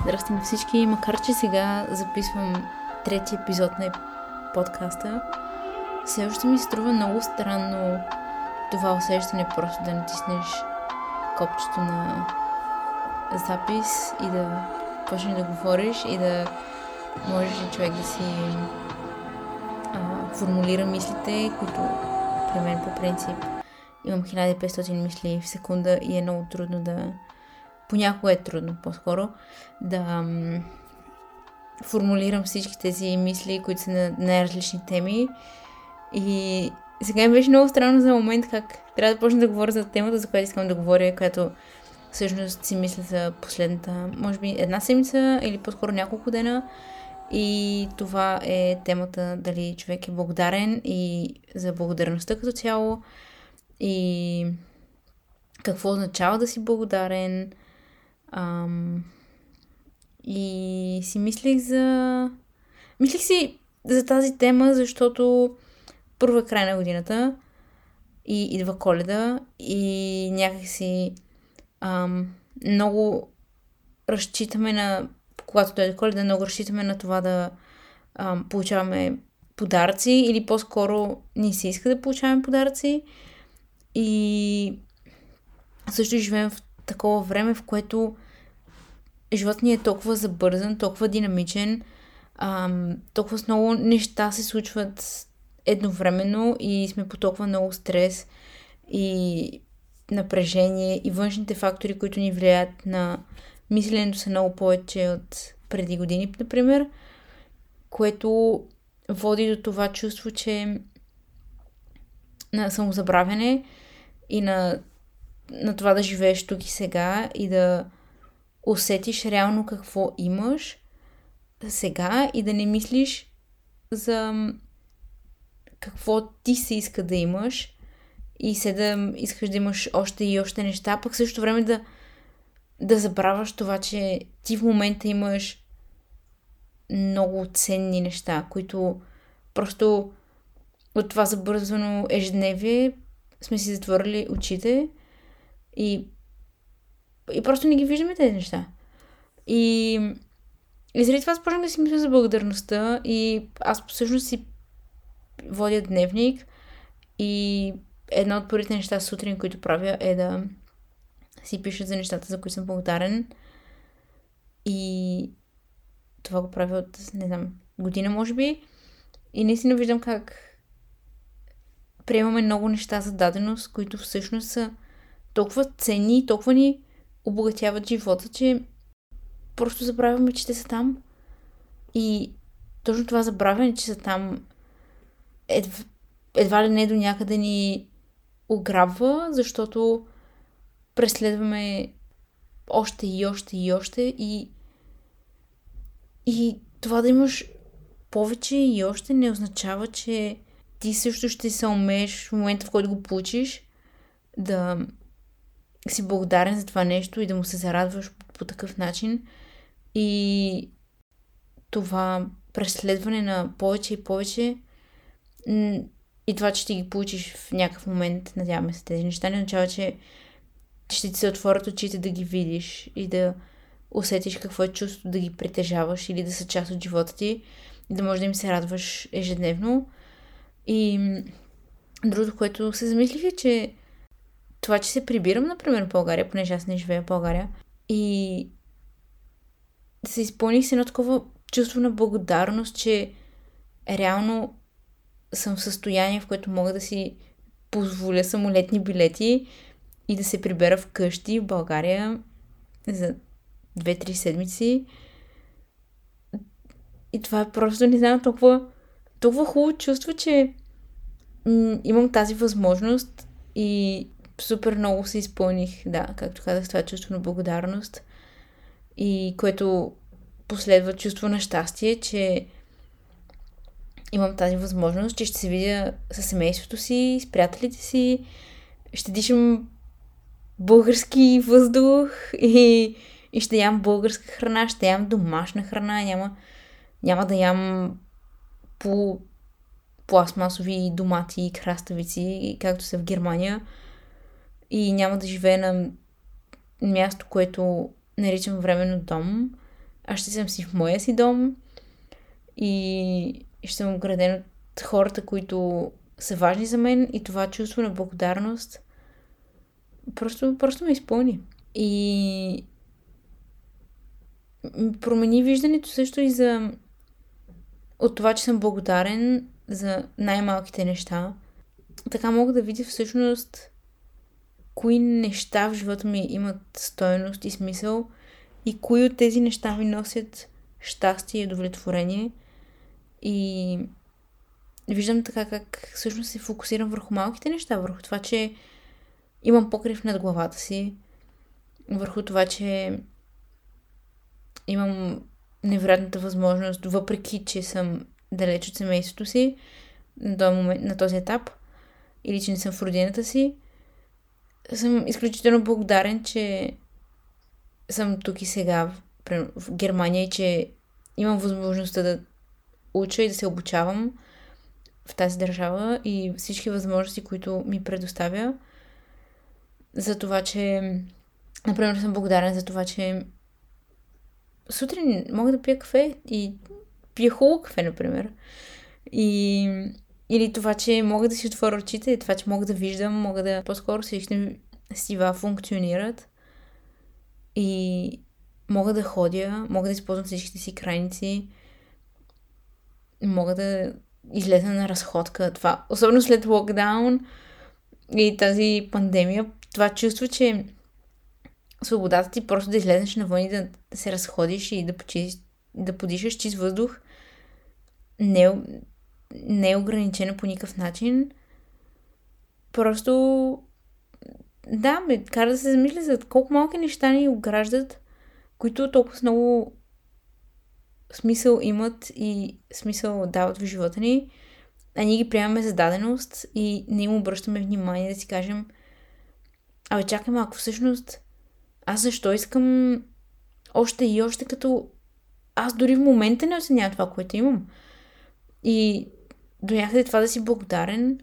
Здрасти на всички, макар че сега записвам трети епизод на подкаста, все още ми струва много странно това усещане просто да натиснеш копчето на запис и да почнеш да говориш и да можеш човек да си а, формулира мислите, които при мен по принцип имам 1500 мисли в секунда и е много трудно да понякога е трудно по-скоро да формулирам всички тези мисли, които са на най-различни теми. И сега ми беше много странно за момент как трябва да почна да говоря за темата, за която искам да говоря, която всъщност си мисля за последната, може би една седмица или по-скоро няколко дена. И това е темата дали човек е благодарен и за благодарността като цяло и какво означава да си благодарен, Ам, и си мислих за... Мислих си за тази тема, защото първа край на годината и идва коледа и някакси ам, много разчитаме на... Когато дойде коледа, много разчитаме на това да ам, получаваме подаръци или по-скоро ни се иска да получаваме подаръци. И също живеем в такова време, в което животът ни е толкова забързан, толкова динамичен, ам, толкова с много неща се случват едновременно и сме по толкова много стрес и напрежение и външните фактори, които ни влияят на мисленето са много повече от преди години, например, което води до това чувство, че на самозабравяне и на на това да живееш тук и сега и да усетиш реално какво имаш сега и да не мислиш за какво ти се иска да имаш и се да искаш да имаш още и още неща, пък също време да, да забравяш това, че ти в момента имаш много ценни неща, които просто от това забързвано ежедневие сме си затворили очите и, и просто не ги виждаме тези неща. И, и заради това започнах да си мисля за благодарността и аз всъщност си водя дневник и едно от първите неща сутрин, които правя е да си пиша за нещата, за които съм благодарен. И това го правя от, не знам, година, може би. И наистина виждам как приемаме много неща за даденост, които всъщност са толкова ценни и толкова ни обогатяват живота, че просто забравяме, че те са там. И точно това забравяне, че са там, едва, едва ли не до някъде ни ограбва, защото преследваме още и още и още и, и това да имаш повече и още не означава, че ти също ще се умееш в момента, в който го получиш, да си благодарен за това нещо и да му се зарадваш по, по такъв начин. И това преследване на повече и повече и това, че ще ги получиш в някакъв момент, надяваме се тези неща, не означава, че ще ти се отворят очите да ги видиш и да усетиш какво е чувство да ги притежаваш или да са част от живота ти и да можеш да им се радваш ежедневно. И другото, което се замислих е, че това, че се прибирам, например, в България, понеже аз не живея в България, и се изпълних с едно такова чувство на благодарност, че реално съм в състояние, в което мога да си позволя самолетни билети и да се прибера вкъщи в България за 2-3 седмици. И това е просто, не знам, толкова, толкова хубаво чувство, че м- имам тази възможност и супер много се изпълних, да, както казах, това чувство на благодарност. И което последва чувство на щастие, че имам тази възможност, че ще се видя с семейството си, с приятелите си, ще дишам български въздух и, и ще ям българска храна, ще ям домашна храна, няма, няма да ям по пластмасови домати и краставици, както са в Германия и няма да живее на място, което наричам временно дом. аз ще съм си в моя си дом и ще съм ограден от хората, които са важни за мен и това чувство на благодарност просто, просто ме изпълни. И промени виждането също и за от това, че съм благодарен за най-малките неща. Така мога да видя всъщност кои неща в живота ми имат стоеност и смисъл и кои от тези неща ми носят щастие и удовлетворение. И виждам така как всъщност се фокусирам върху малките неща, върху това, че имам покрив над главата си, върху това, че имам невероятната възможност, въпреки че съм далеч от семейството си на момент, на този етап, или че не съм в родината си, съм изключително благодарен, че съм тук и сега в, Германия и че имам възможността да уча и да се обучавам в тази държава и всички възможности, които ми предоставя. За това, че, например, съм благодарен за това, че сутрин мога да пия кафе и пия хубаво кафе, например. И, или това, че мога да си отворя очите, това, че мога да виждам, мога да по-скоро всички сива функционират. И мога да ходя, мога да използвам всичките си крайници, мога да излеза на разходка. Това, особено след локдаун и тази пандемия, това чувство, че свободата ти просто да излезеш навън и да, се разходиш и да, почиш, да подишаш чист въздух не, е не е ограничена по никакъв начин. Просто да, ме кара да се замисля за колко малки неща ни ограждат, които толкова много смисъл имат и смисъл дават в живота ни, а ние ги приемаме за даденост и не им обръщаме внимание да си кажем Абе, чакай малко, всъщност аз защо искам още и още, като аз дори в момента не оценявам това, което имам. И до някъде това да си благодарен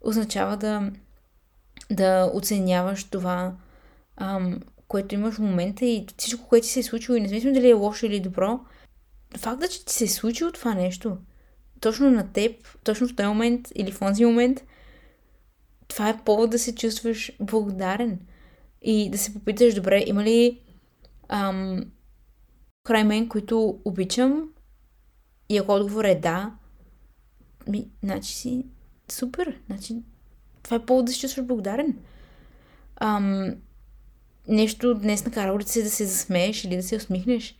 означава да, да оценяваш това, ам, което имаш в момента и всичко, което ти се е случило, и независимо дали е лошо или добро, факта, че ти се е случило това нещо, точно на теб, точно в този момент или в този момент, това е повод да се чувстваш благодарен и да се попиташ, добре, има ли ам, край мен, които обичам и ако отговор е да, ми, значи си супер, значи това е повод да се чувстваш благодарен. Ам, нещо днес накарало ли се да се засмееш или да се усмихнеш?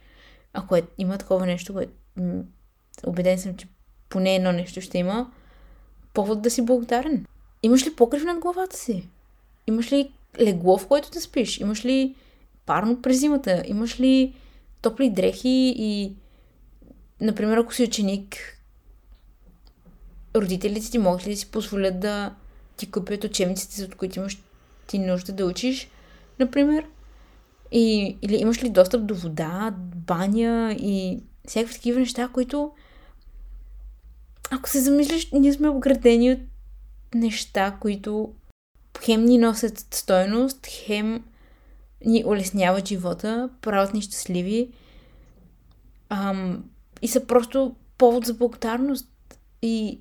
Ако е, има такова нещо, което убеден съм, че поне едно нещо ще има, повод да си благодарен. Имаш ли покрив над главата си? Имаш ли легло, в което да спиш? Имаш ли парно през зимата? Имаш ли топли дрехи и, например, ако си ученик, родителите ти могат ли да си позволят да ти купят учебниците, от които имаш ти нужда да учиш, например? И, или имаш ли достъп до вода, баня и всякакви такива неща, които ако се замислиш, ние сме обградени от неща, които хем ни носят стойност, хем ни улесняват живота, правят ни щастливи ам, и са просто повод за благодарност. И,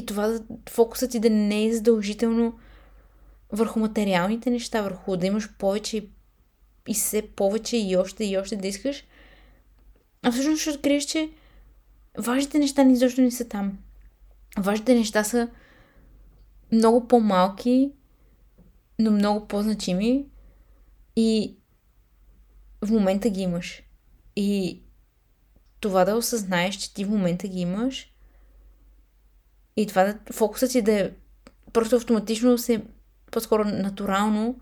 и това фокусът ти да не е задължително върху материалните неща, върху да имаш повече и все повече и още и още да искаш, а всъщност ще откриеш, че важните неща ни изобщо не са там. Важните неща са много по-малки, но много по-значими и в момента ги имаш. И това да осъзнаеш, че ти в момента ги имаш и това да, фокусът си да е просто автоматично се, по-скоро натурално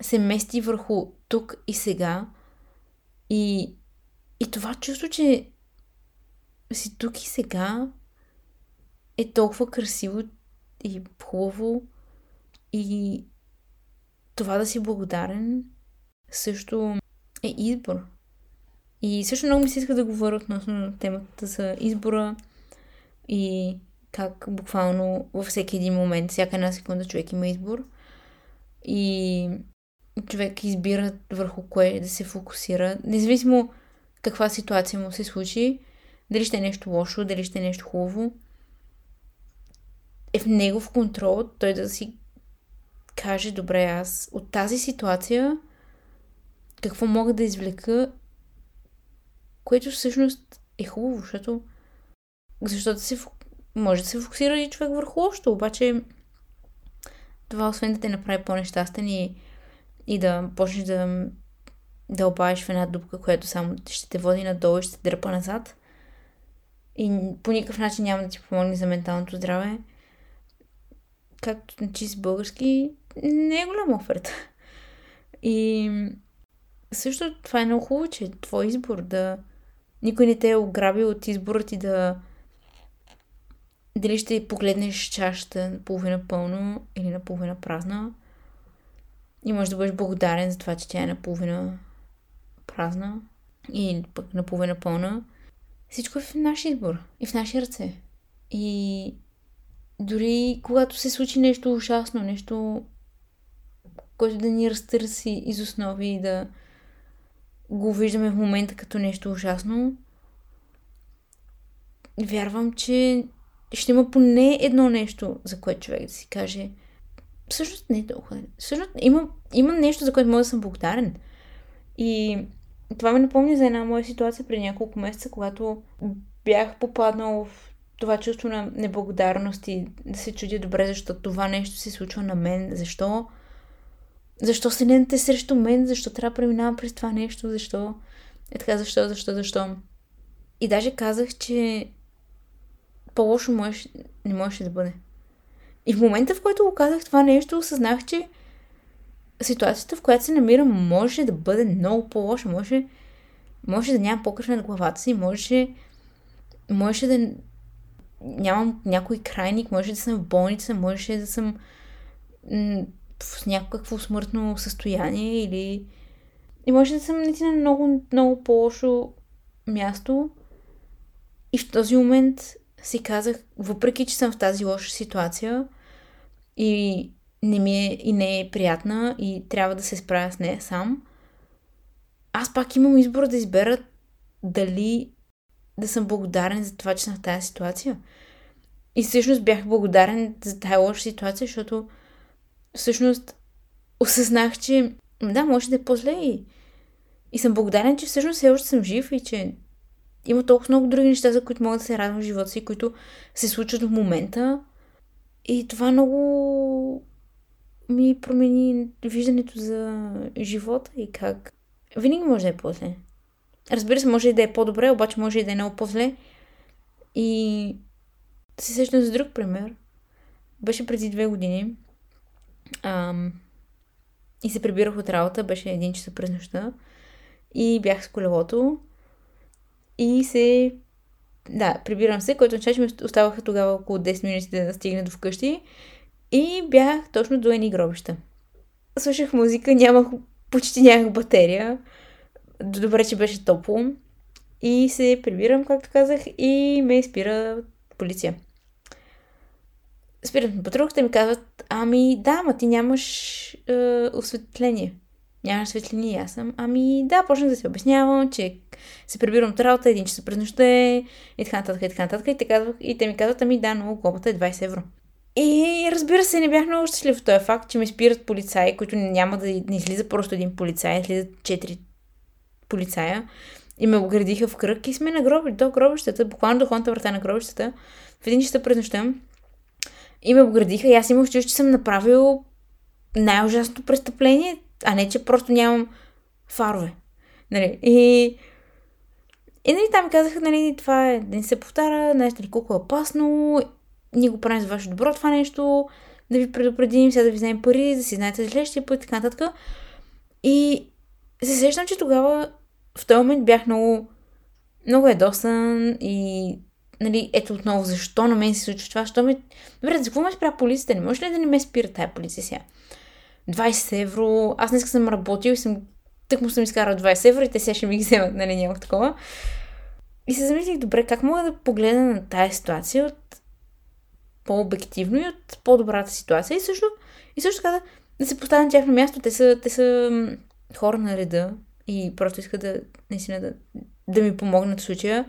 се мести върху тук и сега и, и това чувство, че си тук и сега е толкова красиво, и хубаво и това да си благодарен също е избор. И също много ми се иска да говоря относно темата за избора и как буквално във всеки един момент, всяка една секунда човек има избор и човек избира върху кое да се фокусира. Независимо каква ситуация му се случи, дали ще е нещо лошо, дали ще е нещо хубаво, е в негов контрол той да си каже, добре, аз от тази ситуация какво мога да извлека, което всъщност е хубаво, защото защото се, може да се фокусира и човек върху лошото, обаче това освен да те направи по-нещастен и, и да почнеш да обаеш в една дупка, която само ще те води надолу и ще те дърпа назад и по никакъв начин няма да ти помогне за менталното здраве, както на чист български, не е голяма оферта. И също това е много хубаво, че твой избор да никой не те е ограбил от избора ти да дали ще погледнеш чашата наполовина пълно или наполовина празна. И можеш да бъдеш благодарен за това, че тя е наполовина празна и пък наполовина пълна. Всичко е в наш избор и в наши ръце. И дори когато се случи нещо ужасно, нещо, което да ни разтърси из основи и да го виждаме в момента като нещо ужасно, вярвам, че ще има поне едно нещо, за което човек да си каже всъщност не е толкова. Всъщност има, има нещо, за което мога да съм благодарен. И това ми напомня за една моя ситуация преди няколко месеца, когато бях попаднал в това чувство на неблагодарност и да се чудя добре, защо това нещо се случва на мен, защо защо Вселената е срещу мен, защо трябва да преминавам през това нещо, защо е така, защо, защо, защо. И даже казах, че по-лошо може, не можеше да бъде. И в момента, в който го казах това нещо, осъзнах, че ситуацията, в която се намирам, може да бъде много по-лоша. Може, може да няма покръв на главата си, може, може да нямам някой крайник, може да съм в болница, може да съм в някакво смъртно състояние или и може да съм наистина много, много по-лошо място. И в този момент си казах, въпреки че съм в тази лоша ситуация и не ми е и не е приятна и трябва да се справя с нея сам, аз пак имам избор да избера дали да съм благодарен за това, че съм в тази ситуация. И всъщност бях благодарен за тази лоша ситуация, защото всъщност осъзнах, че да, може да е по-зле и, и съм благодарен, че всъщност все още съм жив и че има толкова много други неща, за които мога да се радвам в живота си, които се случват в момента. И това много ми промени виждането за живота и как винаги може да е по-зле. Разбира се, може и да е по-добре, обаче може и да е много по-зле. И се сещам за друг пример. Беше преди две години. Ам, и се прибирах от работа, беше един часа през нощта. И бях с колелото. И се... Да, прибирам се, който означава, че ми оставаха тогава около 10 минути да стигна до вкъщи. И бях точно до едни гробища. Слушах музика, нямах, почти нямах батерия. Добре, че беше топло. И се прибирам, както казах, и ме спира полиция. Спират на патрулката и ми казват, ами да, ма ти нямаш е, осветление. Нямаш светлини. Аз съм, ами да, почнах да се обяснявам, че се прибирам от работа, един час през нощта и така нататък, и така нататък. И те, казвах, и те ми казват, ами да, но глобата е 20 евро. И разбира се, не бях много щастлив в този факт, че ме спират полицаи, които няма да не излиза просто един полицай, излизат четири полицая и ме оградиха в кръг и сме на гроби, до гробищата, буквално до ходната врата на гробищата, в един часа през нощта. И ме оградиха и аз имах чувство, че съм направил най-ужасното престъпление, а не, че просто нямам фарове. Нали? И, и нали, там казаха, нали, това е, да не се повтаря, нещо ли колко е опасно, ние го правим за ваше добро това нещо, да ви предупредим, сега да ви вземем пари, да си знаете за следващия път и така нататък. И се сещам, че тогава в този момент бях много, много ядосан и нали, ето отново, защо на мен се случва това, защо ме... Добре, за какво ме спря полицията? Не може ли да не ме спира тая полиция сега? 20 евро, аз днес съм работил и съм тък му съм изкарал 20 евро и те сега ще ми ги вземат, нали, нямах такова. И се замислих, добре, как мога да погледна на тази ситуация от по-обективно и от по-добрата ситуация. И също, и също така да, да се поставя на тяхно място. Те са, те са хора на реда и просто искат да, наистина да, да ми помогнат в случая.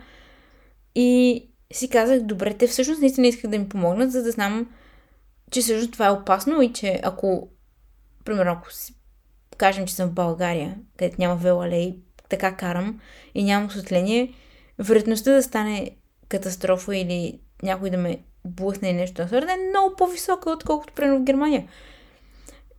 И си казах, добре, те всъщност наистина искат да ми помогнат, за да знам, че всъщност това е опасно и че ако, примерно, ако си кажем, че съм в България, където няма велалей, така карам и нямам осветление, вероятността да стане катастрофа или някой да ме блъсне или нещо на е много по-висока, отколкото примерно в Германия.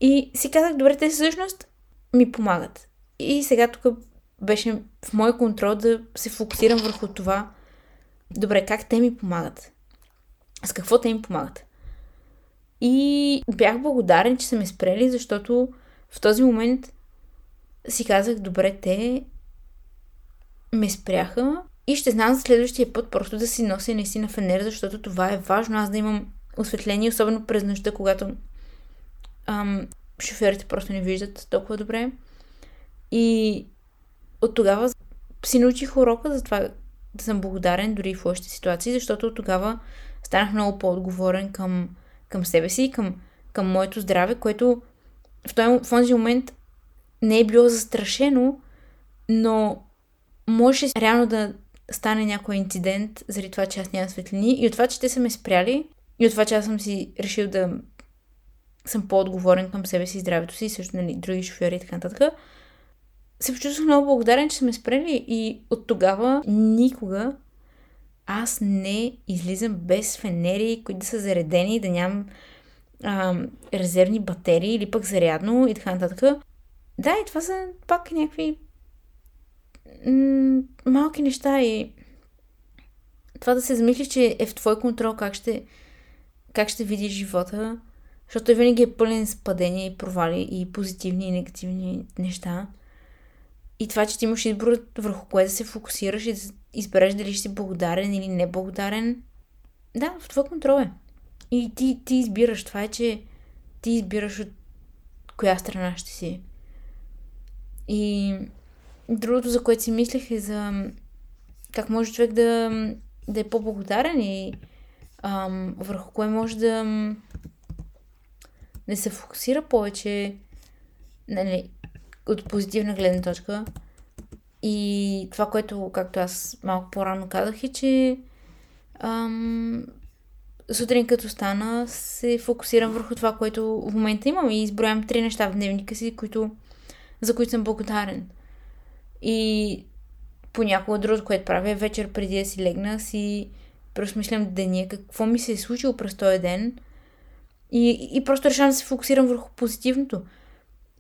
И си казах, добре, те всъщност ми помагат. И сега тук беше в мой контрол да се фокусирам върху това, добре, как те ми помагат. С какво те им помагат. И бях благодарен, че са ме спрели, защото в този момент си казах, добре, те ме спряха и ще знам за следващия път просто да си нося наистина фенер, защото това е важно, аз да имам осветление, особено през нощта, когато ам, шофьорите просто не виждат толкова добре. И от тогава си научих урока за това да съм благодарен дори в лошите ситуации, защото от тогава станах много по-отговорен към, към себе си, към, към моето здраве, което в този, в този момент не е било застрашено, но можеше реално да стане някой инцидент заради това, че аз нямам светлини. И от това, че те са ме спряли и от това, че аз съм си решил да съм по-отговорен към себе си и здравето си, също нали, други шофьори и така нататък, се почувствах много благодарен, че са ме спрели. И от тогава никога аз не излизам без фенери, които да са заредени, да нямам а, резервни батерии или пък зарядно и така нататък. Да, и това са пак някакви м- малки неща и това да се замислиш, че е в твой контрол как ще, как ще видиш живота, защото той винаги е пълен с падения и провали и позитивни и негативни неща. И това, че ти имаш избор върху кое да се фокусираш и да избереш дали ще си благодарен или неблагодарен, да, в твой контрол е. И ти, ти избираш. Това е, че ти избираш от коя страна ще си. И другото, за което си мислех е за как може човек да, да е по-благодарен и ам, върху кое може да не се фокусира повече нали, от позитивна гледна точка. И това, което, както аз малко по-рано казах, е, че ам, сутрин като стана, се фокусирам върху това, което в момента имам и изброявам три неща в дневника си, които, за които съм благодарен. И понякога другото, което правя е вечер преди да си легна, си просмислям деня, какво ми се е случило през този ден и, и просто решавам да се фокусирам върху позитивното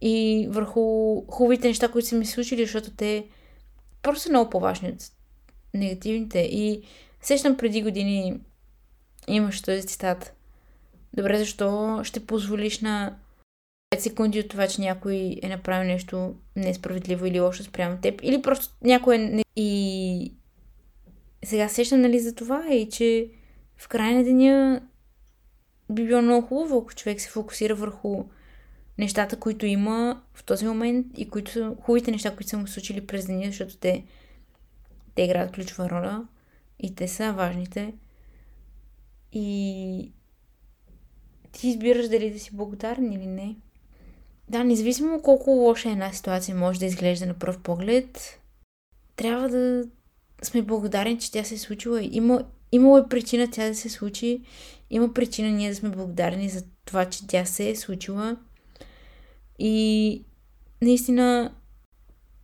и върху хубавите неща, които са ми случили, защото те просто са много по-важни от негативните. И сещам преди години имаш този цитат. Добре, защо ще позволиш на 5 секунди от това, че някой е направил нещо несправедливо или лошо спрямо теб, или просто някой е... И сега сещам, нали, за това и че в края на деня би било много хубаво, ако човек се фокусира върху нещата, които има в този момент и които са хубавите неща, които са му случили през деня, защото те, те играят ключова роля и те са важните. И ти избираш дали да си благодарен или не. Да, независимо колко лоша една ситуация може да изглежда на пръв поглед, трябва да сме благодарни, че тя се е случила. Има, имало е причина тя да се случи. Има причина ние да сме благодарни за това, че тя се е случила. И наистина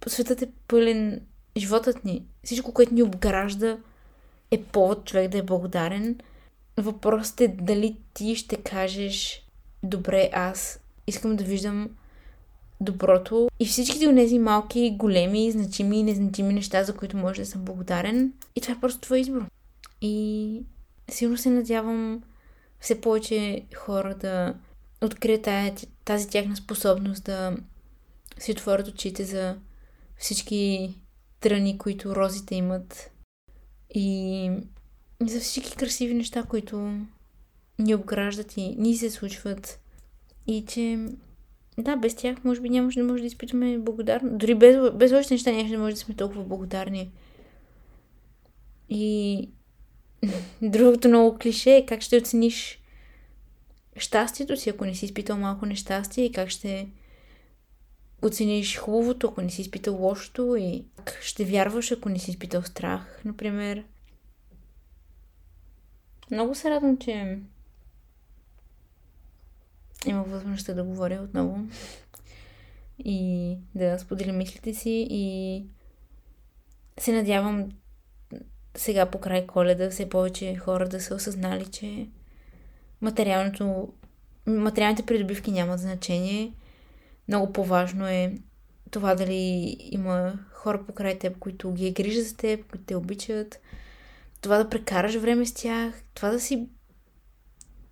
светът е пълен, животът ни, всичко, което ни обгражда, е повод човек да е благодарен. Въпросът е дали ти ще кажеш, добре, аз искам да виждам доброто и всичките от тези малки, големи, значими и незначими неща, за които може да съм благодарен. И това е просто твой избор. И силно се надявам все повече хора да открият тази тяхна способност да си отворят очите за всички тръни, които розите имат и за всички красиви неща, които ни обграждат и ни се случват и че да, без тях може би нямаше да може да изпитваме благодарност. Дори без, без още неща нямаше да може да сме толкова благодарни. И другото много клише е как ще оцениш щастието си, ако не си изпитал малко нещастие и как ще оцениш хубавото, ако не си изпитал лошото и как ще вярваш, ако не си изпитал страх, например. Много се радвам, че има възможността да говоря отново и да споделя мислите си и се надявам сега по край коледа все повече хора да са осъзнали, че материалното, материалните придобивки нямат значение. Много по-важно е това дали има хора покрай теб, които ги е грижа за теб, които те обичат, това да прекараш време с тях, това да си...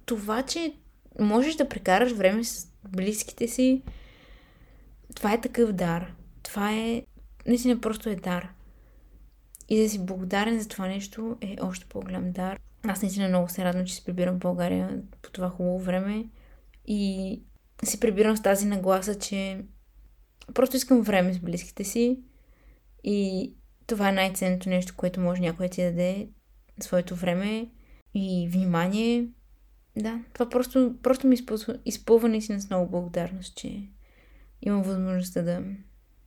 Това, че можеш да прекараш време с близките си, това е такъв дар. Това е... Наистина просто е дар. И да си благодарен за това нещо е още по-голям дар. Аз наистина много се радвам, че се прибирам в България по това хубаво време и се прибирам с тази нагласа, че просто искам време с близките си и това е най-ценното нещо, което може някой да ти даде своето време и внимание. Да, това просто, просто ми изпълва, наистина с много благодарност, че имам възможността да,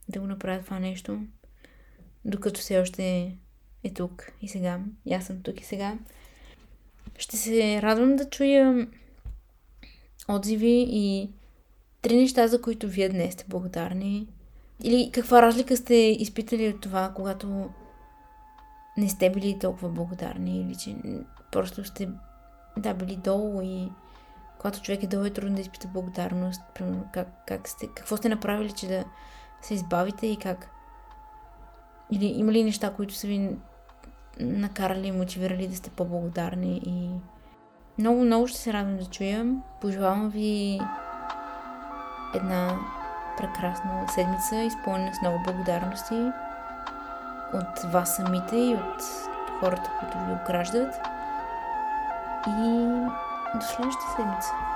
да го направя това нещо, докато все още е тук и сега. И аз съм тук и сега. Ще се радвам да чуя отзиви и три неща, за които вие днес сте благодарни. Или каква разлика сте изпитали от това, когато не сте били толкова благодарни или че просто сте да, били долу и когато човек е долу е трудно да изпита благодарност. Примерно, как, как сте, какво сте направили, че да се избавите и как. Или има ли неща, които са ви накарали и мотивирали да сте по-благодарни и много, много ще се радвам да чуя. Пожелавам ви една прекрасна седмица, изпълнена с много благодарности от вас самите и от хората, които ви ограждат. И до следващата седмица.